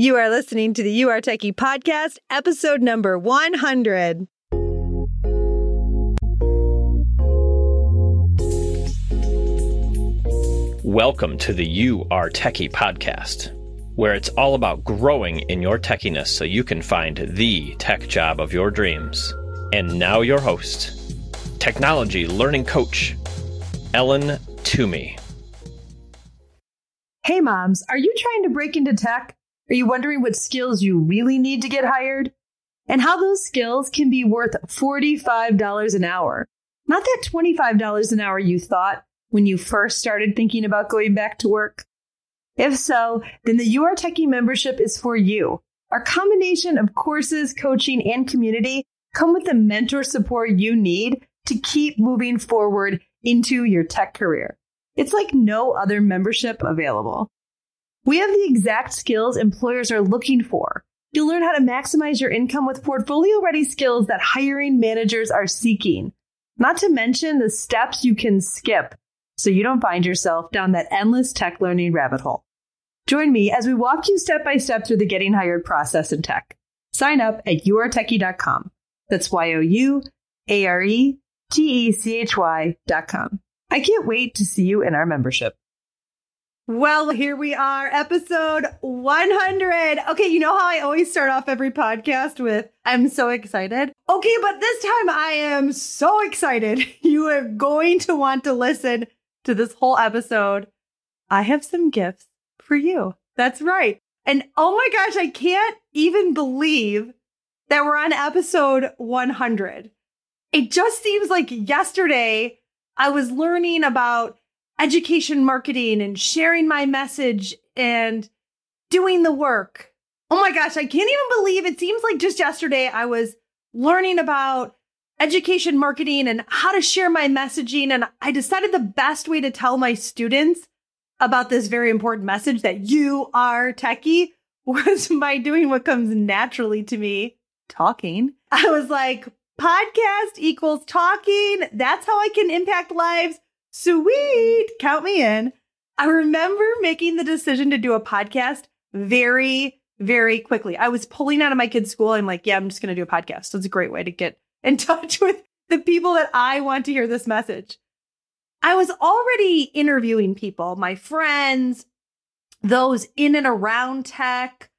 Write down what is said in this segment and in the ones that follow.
You are listening to the You Are Techie podcast, episode number 100. Welcome to the You Are Techie podcast, where it's all about growing in your techiness so you can find the tech job of your dreams. And now, your host, technology learning coach, Ellen Toomey. Hey, moms, are you trying to break into tech? Are you wondering what skills you really need to get hired? And how those skills can be worth $45 an hour? Not that $25 an hour you thought when you first started thinking about going back to work. If so, then the You Are Techie membership is for you. Our combination of courses, coaching, and community come with the mentor support you need to keep moving forward into your tech career. It's like no other membership available. We have the exact skills employers are looking for. You'll learn how to maximize your income with portfolio ready skills that hiring managers are seeking. Not to mention the steps you can skip so you don't find yourself down that endless tech learning rabbit hole. Join me as we walk you step by step through the getting hired process in tech. Sign up at youaretechy.com. That's Y O U A R E T E C H Y.com. I can't wait to see you in our membership. Well, here we are, episode 100. Okay, you know how I always start off every podcast with, I'm so excited? Okay, but this time I am so excited. You are going to want to listen to this whole episode. I have some gifts for you. That's right. And oh my gosh, I can't even believe that we're on episode 100. It just seems like yesterday I was learning about education marketing and sharing my message and doing the work. Oh my gosh, I can't even believe it seems like just yesterday I was learning about education marketing and how to share my messaging. And I decided the best way to tell my students about this very important message that you are techie was by doing what comes naturally to me talking. I was like, podcast equals talking. That's how I can impact lives. Sweet. Count me in. I remember making the decision to do a podcast very, very quickly. I was pulling out of my kid's school. I'm like, yeah, I'm just going to do a podcast. So it's a great way to get in touch with the people that I want to hear this message. I was already interviewing people, my friends, those in and around tech.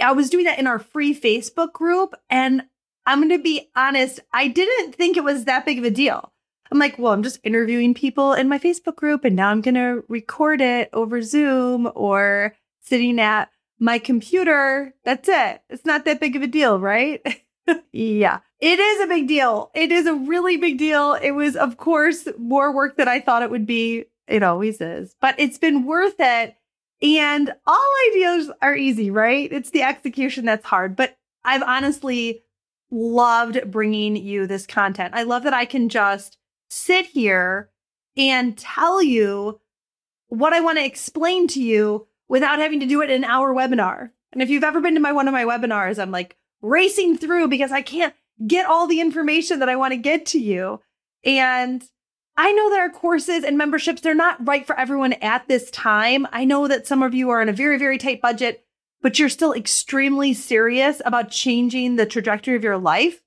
I was doing that in our free Facebook group. And I'm going to be honest, I didn't think it was that big of a deal. I'm like, well, I'm just interviewing people in my Facebook group and now I'm going to record it over Zoom or sitting at my computer. That's it. It's not that big of a deal, right? yeah, it is a big deal. It is a really big deal. It was, of course, more work than I thought it would be. It always is, but it's been worth it. And all ideas are easy, right? It's the execution that's hard. But I've honestly loved bringing you this content. I love that I can just sit here and tell you what I want to explain to you without having to do it in an hour webinar. And if you've ever been to my one of my webinars, I'm like racing through because I can't get all the information that I want to get to you. And I know that our courses and memberships, they're not right for everyone at this time. I know that some of you are in a very, very tight budget, but you're still extremely serious about changing the trajectory of your life.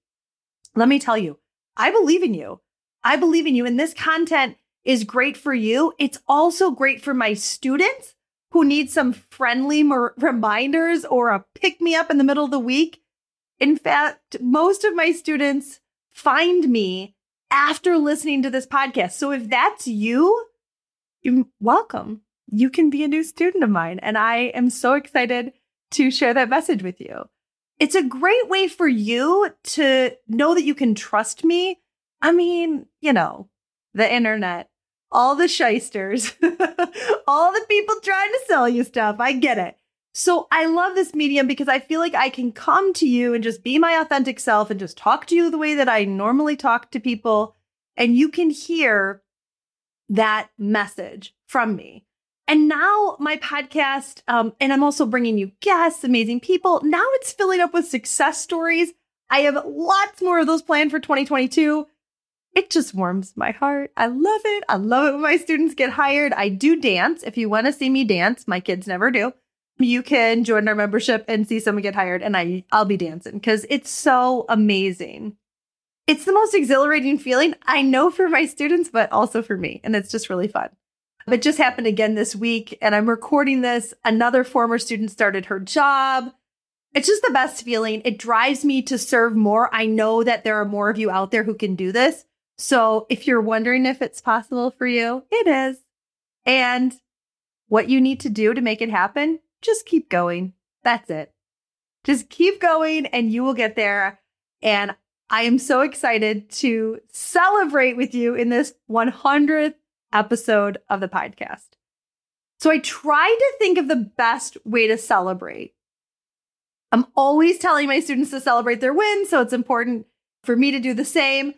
Let me tell you, I believe in you. I believe in you. And this content is great for you. It's also great for my students who need some friendly mer- reminders or a pick me up in the middle of the week. In fact, most of my students find me after listening to this podcast. So if that's you, you're welcome. You can be a new student of mine. And I am so excited to share that message with you. It's a great way for you to know that you can trust me I mean, you know, the internet, all the shysters, all the people trying to sell you stuff. I get it. So I love this medium because I feel like I can come to you and just be my authentic self and just talk to you the way that I normally talk to people. And you can hear that message from me. And now my podcast, um, and I'm also bringing you guests, amazing people. Now it's filling up with success stories. I have lots more of those planned for 2022 it just warms my heart. I love it. I love it when my students get hired. I do dance. If you want to see me dance, my kids never do. you can join our membership and see someone get hired and I I'll be dancing because it's so amazing. It's the most exhilarating feeling I know for my students, but also for me. And it's just really fun. It just happened again this week, and I'm recording this. Another former student started her job. It's just the best feeling. It drives me to serve more. I know that there are more of you out there who can do this. So if you're wondering if it's possible for you, it is. And what you need to do to make it happen, just keep going. That's it. Just keep going and you will get there. And I am so excited to celebrate with you in this 100th episode of the podcast. So I tried to think of the best way to celebrate. I'm always telling my students to celebrate their wins, so it's important for me to do the same.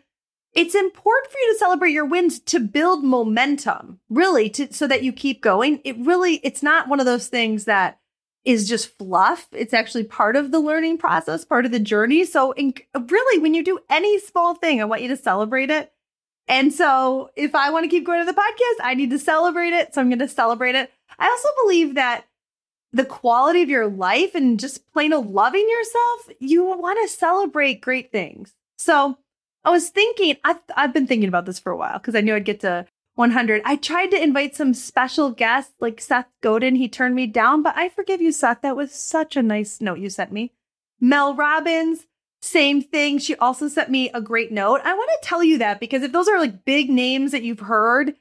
It's important for you to celebrate your wins to build momentum, really, to, so that you keep going. It really, it's not one of those things that is just fluff. It's actually part of the learning process, part of the journey. So, in, really, when you do any small thing, I want you to celebrate it and so if I want to keep going to the podcast, I need to celebrate it. So I'm going to celebrate it. I also believe that the quality of your life and just plain old loving yourself, you want to celebrate great things. So I was thinking, I've, I've been thinking about this for a while because I knew I'd get to 100. I tried to invite some special guests like Seth Godin. He turned me down, but I forgive you, Seth. That was such a nice note you sent me. Mel Robbins, same thing. She also sent me a great note. I want to tell you that because if those are like big names that you've heard,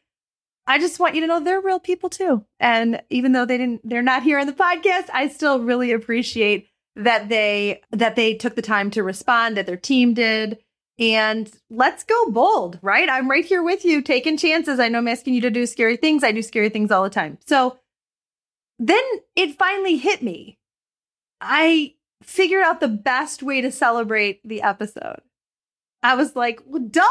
I just want you to know they're real people too. And even though they didn't they're not here on the podcast, I still really appreciate that they that they took the time to respond, that their team did. And let's go bold, right? I'm right here with you taking chances. I know I'm asking you to do scary things. I do scary things all the time. So then it finally hit me. I figured out the best way to celebrate the episode. I was like, well, duh,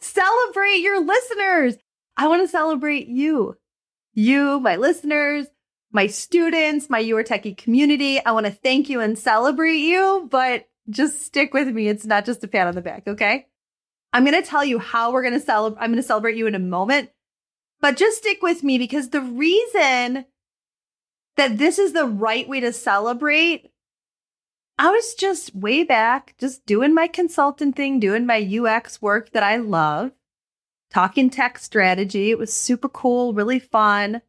celebrate your listeners. I want to celebrate you, you, my listeners, my students, my You Are Techie community. I want to thank you and celebrate you, but just stick with me. It's not just a pat on the back, okay? I'm going to tell you how we're going to celebrate. I'm going to celebrate you in a moment, but just stick with me because the reason that this is the right way to celebrate I was just way back, just doing my consultant thing, doing my UX work that I love, talking tech strategy. It was super cool, really fun.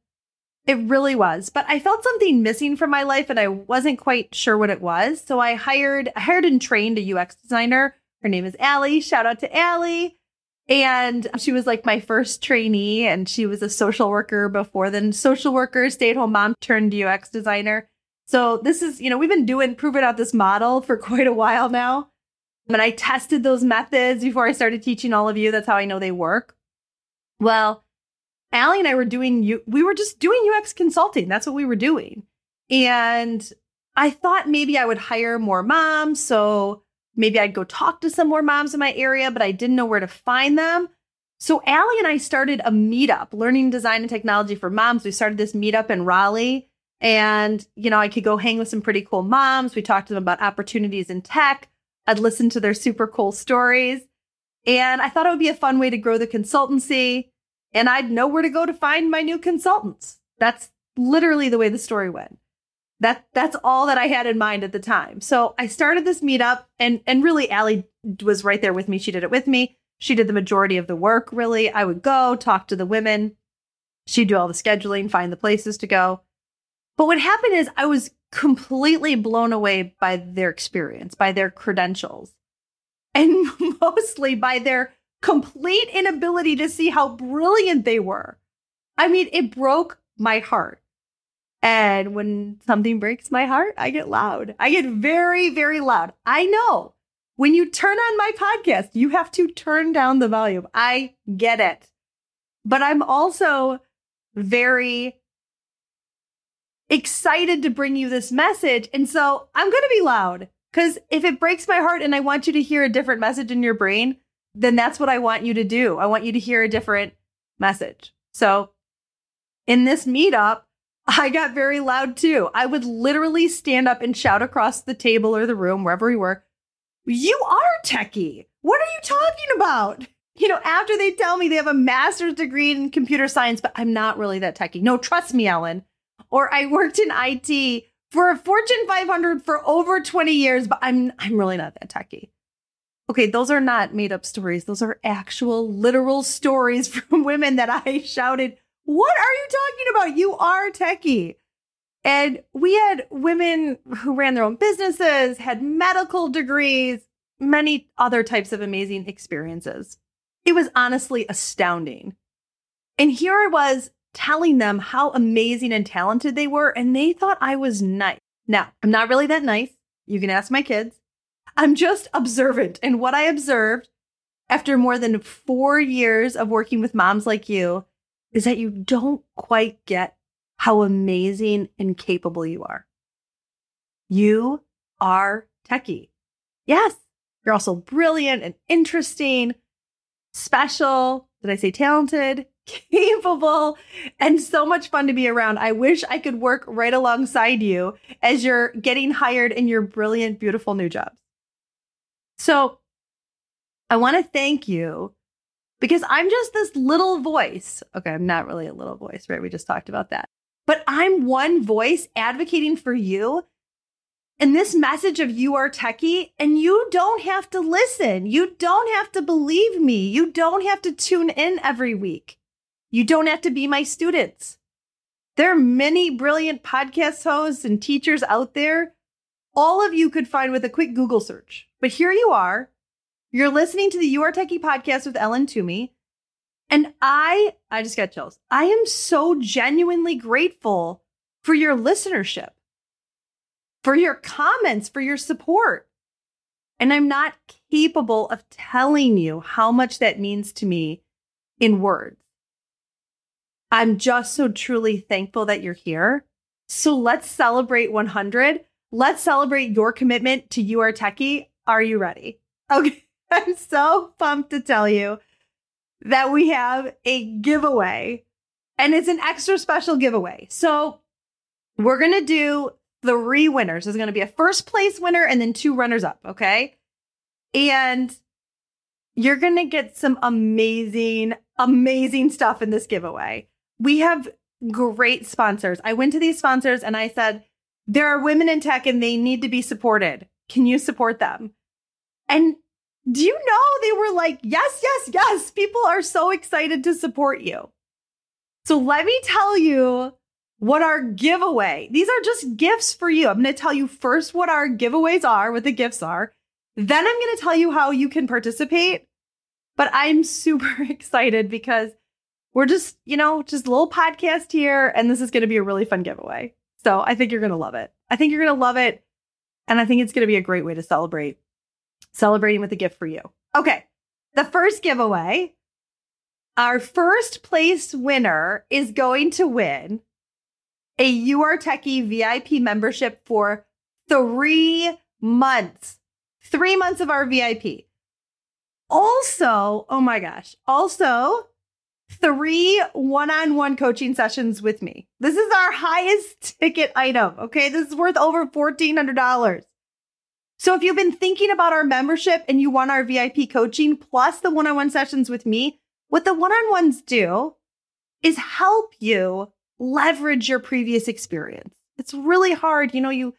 It really was. But I felt something missing from my life and I wasn't quite sure what it was. So I hired, I hired and trained a UX designer. Her name is Allie. Shout out to Allie. And she was like my first trainee and she was a social worker before then, social worker, stay at home mom turned UX designer. So this is, you know, we've been doing proving out this model for quite a while now. And I tested those methods before I started teaching all of you. That's how I know they work. Well, Allie and I were doing, we were just doing UX consulting. That's what we were doing. And I thought maybe I would hire more moms. So maybe I'd go talk to some more moms in my area, but I didn't know where to find them. So Allie and I started a meetup, learning design and technology for moms. We started this meetup in Raleigh and, you know, I could go hang with some pretty cool moms. We talked to them about opportunities in tech. I'd listen to their super cool stories. And I thought it would be a fun way to grow the consultancy. And I'd know where to go to find my new consultants. That's literally the way the story went. That that's all that I had in mind at the time. So I started this meetup and and really Allie was right there with me. She did it with me. She did the majority of the work, really. I would go talk to the women. She'd do all the scheduling, find the places to go. But what happened is I was completely blown away by their experience, by their credentials, and mostly by their complete inability to see how brilliant they were. I mean, it broke my heart. And when something breaks my heart, I get loud. I get very, very loud. I know when you turn on my podcast, you have to turn down the volume. I get it. But I'm also very excited to bring you this message. And so I'm going to be loud because if it breaks my heart and I want you to hear a different message in your brain, then that's what I want you to do. I want you to hear a different message. So in this meetup, I got very loud too. I would literally stand up and shout across the table or the room, wherever we were, You are techie. What are you talking about? You know, after they tell me they have a master's degree in computer science, but I'm not really that techie. No, trust me, Ellen or I worked in IT for a Fortune 500 for over 20 years, but I'm I'm really not that techie. Okay, those are not made up stories. Those are actual literal stories from women that I shouted, "What are you talking about? You are techie." And we had women who ran their own businesses, had medical degrees, many other types of amazing experiences. It was honestly astounding. And here I was telling them how amazing and talented they were, and they thought I was nice. Now, I'm not really that nice. You can ask my kids. I'm just observant. And what I observed after more than four years of working with moms like you is that you don't quite get how amazing and capable you are. You are techie. Yes, you're also brilliant and interesting, special. Did I say talented? Capable and so much fun to be around. I wish I could work right alongside you as you're getting hired in your brilliant, beautiful new jobs. So I want to thank you because I'm just this little voice. Okay, I'm not really a little voice, right? We just talked about that. But I'm one voice advocating for you and this message of you are techie, and you don't have to listen. You don't have to believe me. You don't have to tune in every week. You don't have to be my students. There are many brilliant podcast hosts and teachers out there. All of you could find with a quick Google search. But here you are. You're listening to the You Are Techie podcast with Ellen Toomey. And I, I just got chills. I am so genuinely grateful for your listenership for your comments, for your support. And I'm not capable of telling you how much that means to me in words. I'm just so truly thankful that you're here. So let's celebrate 100. Let's celebrate your commitment to You Are Techie. Are you ready? Okay. I'm so pumped to tell you that we have a giveaway and it's an extra special giveaway. So we're going to do three winners. There's going to be a first place winner and then two runners up. Okay. And you're going to get some amazing, amazing stuff in this giveaway. We have great sponsors. I went to these sponsors and I said, there are women in tech and they need to be supported. Can you support them? And do you know they were like, yes, yes, yes. People are so excited to support you. So let me tell you what our giveaway. These are just gifts for you. I'm going to tell you first what our giveaways are, what the gifts are. Then I'm going to tell you how you can participate. But I'm super excited because we're just, you know, just a little podcast here and this is going to be a really fun giveaway. So I think you're going to love it. I think you're going to love it and I think it's going to be a great way to celebrate celebrating with a gift for you. Okay. The first giveaway, our first place winner is going to win a You Are Techie VIP membership for three months. Three months of our VIP. Also, oh my gosh, also three one on one coaching sessions with me. This is our highest ticket item. Okay. This is worth over $1,400. So if you've been thinking about our membership and you want our VIP coaching plus the one on one sessions with me, what the one on ones do is help you leverage your previous experience. It's really hard. You know, you,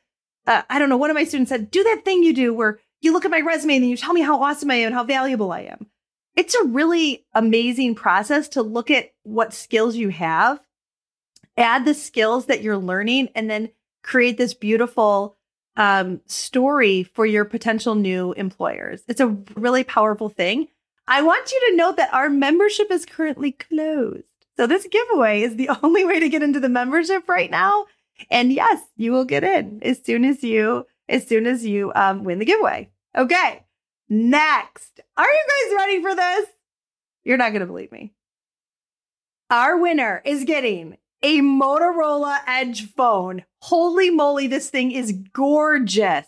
uh, I don't know, one of my students said, do that thing you do where you look at my resume and you tell me how awesome I am and how valuable I am. It's a really amazing process to look at what skills you have, add the skills that you're learning, and then create this beautiful um, story for your potential new employers. It's a really powerful thing. I want you to know that our membership is currently closed. So this giveaway is the only way to get into the membership right now. And yes, you will get in as soon as you as soon as you um, win the giveaway. Okay. Next. Are you guys ready for this? You're not going to believe me. Our winner is getting a Motorola Edge phone. Holy moly, this thing is gorgeous.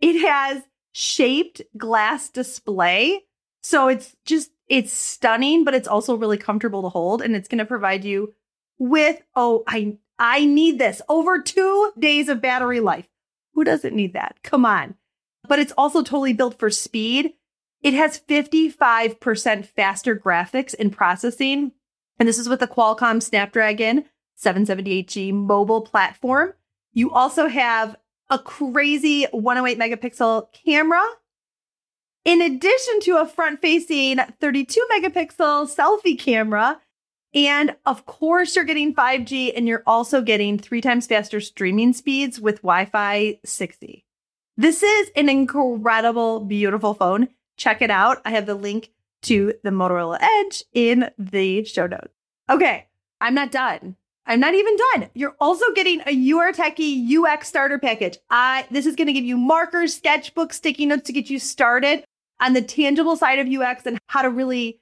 It has shaped glass display. So it's just it's stunning, but it's also really comfortable to hold and it's going to provide you with oh, I I need this. Over 2 days of battery life. Who doesn't need that? Come on. But it's also totally built for speed. It has 55% faster graphics and processing. And this is with the Qualcomm Snapdragon 778G mobile platform. You also have a crazy 108 megapixel camera. In addition to a front facing 32 megapixel selfie camera. And of course, you're getting 5G and you're also getting three times faster streaming speeds with Wi Fi 6E. This is an incredible, beautiful phone. Check it out. I have the link to the Motorola Edge in the show notes. Okay, I'm not done. I'm not even done. You're also getting a UR Techie UX starter package. I this is going to give you markers, sketchbooks, sticky notes to get you started on the tangible side of UX and how to really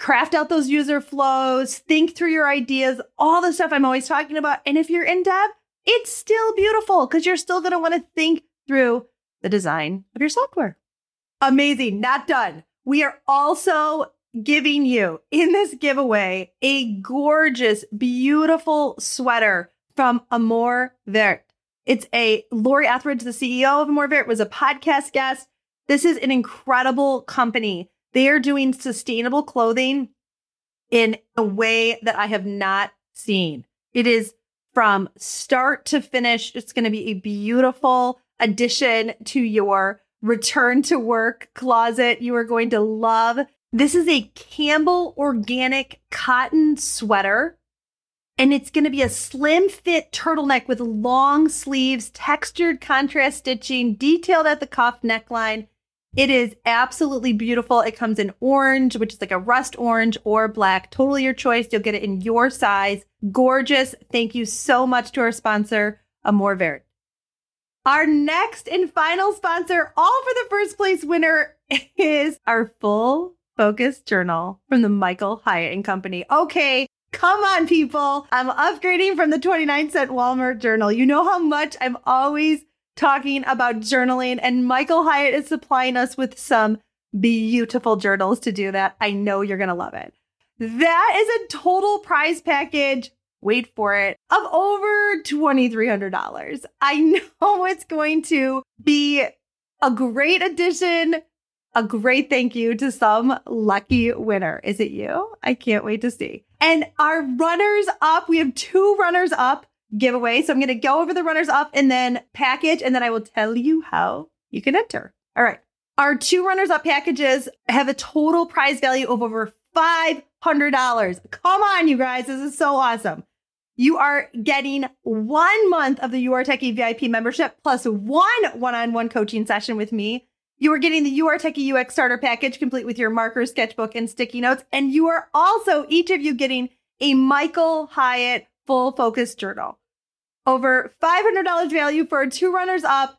craft out those user flows, think through your ideas, all the stuff I'm always talking about. And if you're in dev, it's still beautiful because you're still going to want to think through the design of your software. Amazing. Not done. We are also giving you in this giveaway a gorgeous, beautiful sweater from Amour Vert. It's a Lori Etheridge, the CEO of Amour Vert, was a podcast guest. This is an incredible company. They are doing sustainable clothing in a way that I have not seen. It is from start to finish. It's going to be a beautiful addition to your return to work closet. You are going to love. This is a Campbell organic cotton sweater. And it's going to be a slim fit turtleneck with long sleeves, textured contrast stitching, detailed at the cuff neckline. It is absolutely beautiful. It comes in orange, which is like a rust orange or black. Totally your choice. You'll get it in your size. Gorgeous. Thank you so much to our sponsor, Amour Vert. Our next and final sponsor, all for the first place winner, is our full focus journal from the Michael Hyatt and Company. Okay, come on, people. I'm upgrading from the 29 cent Walmart journal. You know how much I'm always talking about journaling, and Michael Hyatt is supplying us with some beautiful journals to do that. I know you're going to love it. That is a total prize package wait for it, of over $2,300. I know it's going to be a great addition, a great thank you to some lucky winner. Is it you? I can't wait to see. And our runners up, we have two runners up giveaway. So I'm going to go over the runners up and then package, and then I will tell you how you can enter. All right. Our two runners up packages have a total prize value of over $500. Come on, you guys. This is so awesome you are getting one month of the UR Techie VIP membership plus one one on one coaching session with me. You are getting the UR Techie UX starter package complete with your marker, sketchbook, and sticky notes. And you are also, each of you, getting a Michael Hyatt full focus journal. Over $500 value for two runners up.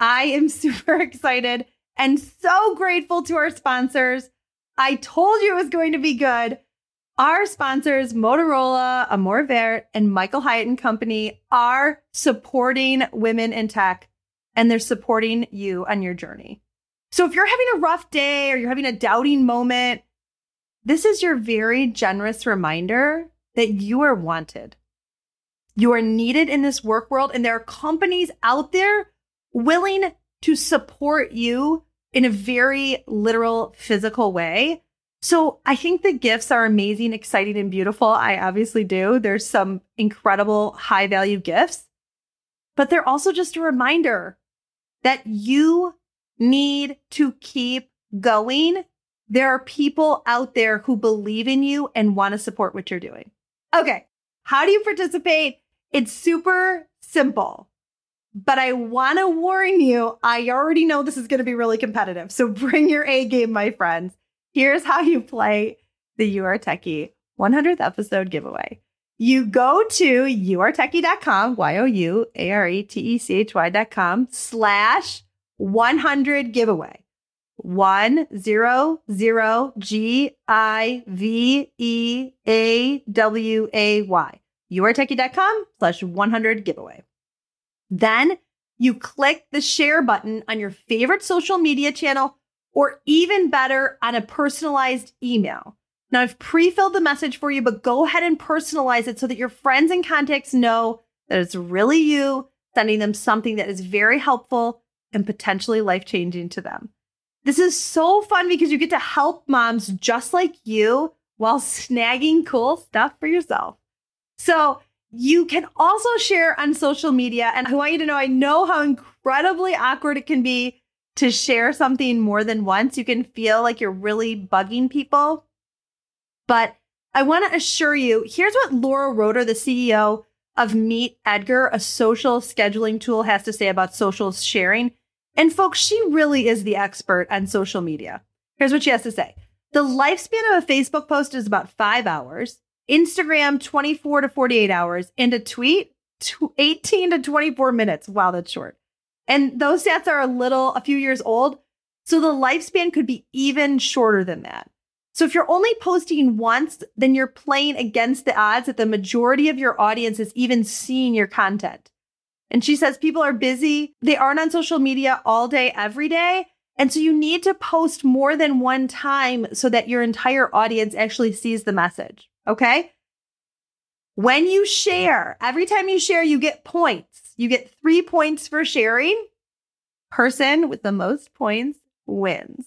I am super excited and so grateful to our sponsors. I told you it was going to be good. Our sponsors, Motorola, Amour Vert, and Michael Hyatt and Company, are supporting women in tech and they're supporting you on your journey. So if you're having a rough day or you're having a doubting moment, this is your very generous reminder that you are wanted. You are needed in this work world, and there are companies out there willing to support you in a very literal, physical way so I think the gifts are amazing, exciting, and beautiful. I obviously do. There's some incredible high value gifts, but they're also just a reminder that you need to keep going. There are people out there who believe in you and want to support what you're doing. Okay. How do you participate? It's super simple, but I want to warn you, I already know this is going to be really competitive. So bring your A game, my friends. Here's how you play the You Are Techie 100th episode giveaway. You go to youaretechy.com, Y O U A R E T E C H Y.com slash 100 giveaway. 100 G I V E A W A Y. youaretechy.com slash 100 giveaway. Then you click the share button on your favorite social media channel or even better, on a personalized email. Now, I've pre filled the message for you, but go ahead and personalize it so that your friends and contacts know that it's really you sending them something that is very helpful and potentially life changing to them. This is so fun because you get to help moms just like you while snagging cool stuff for yourself. So You can also share on social media. And I want you to know I know how incredibly awkward it can be to share something more than once. You can feel like you're really bugging people. But I want to assure you here's what Laura Roeder, the CEO of Meet Edgar, a social scheduling tool, has to say about social sharing. And folks, she really is the expert on social media. Here's what she has to say The lifespan of a Facebook post is about five hours, Instagram, 24 to 48 hours, and a tweet, 18 to 24 minutes. Wow, that's short. And those stats are a little, a few years old. So the lifespan could be even shorter than that. So if you're only posting once, then you're playing against the odds that the majority of your audience is even seeing your content. And she says people are busy. They aren't on social media all day, every day. And so you need to post more than one time so that your entire audience actually sees the message. Okay. When you share, every time you share, you get points. You get three points for sharing. Person with the most points wins.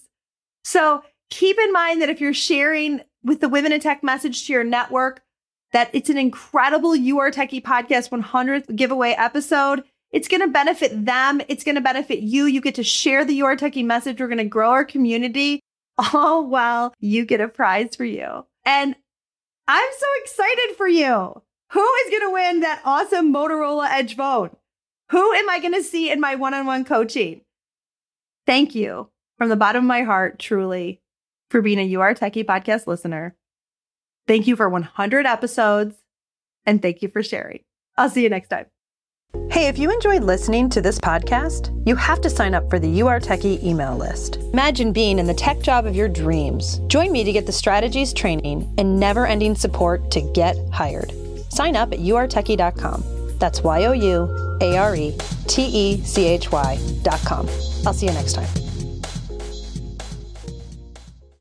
So keep in mind that if you're sharing with the Women in Tech message to your network, that it's an incredible You Are Techie podcast 100th giveaway episode. It's going to benefit them. It's going to benefit you. You get to share the You Are Techie message. We're going to grow our community all while you get a prize for you. And I'm so excited for you. Who is going to win that awesome Motorola Edge phone? Who am I going to see in my one on one coaching? Thank you from the bottom of my heart, truly for being a You Are Techie podcast listener. Thank you for 100 episodes and thank you for sharing. I'll see you next time. Hey, if you enjoyed listening to this podcast, you have to sign up for the You Are Techie email list. Imagine being in the tech job of your dreams. Join me to get the strategies, training, and never ending support to get hired. Sign up at youaretechy.com. That's Y O U A R E T E C H com. I'll see you next time.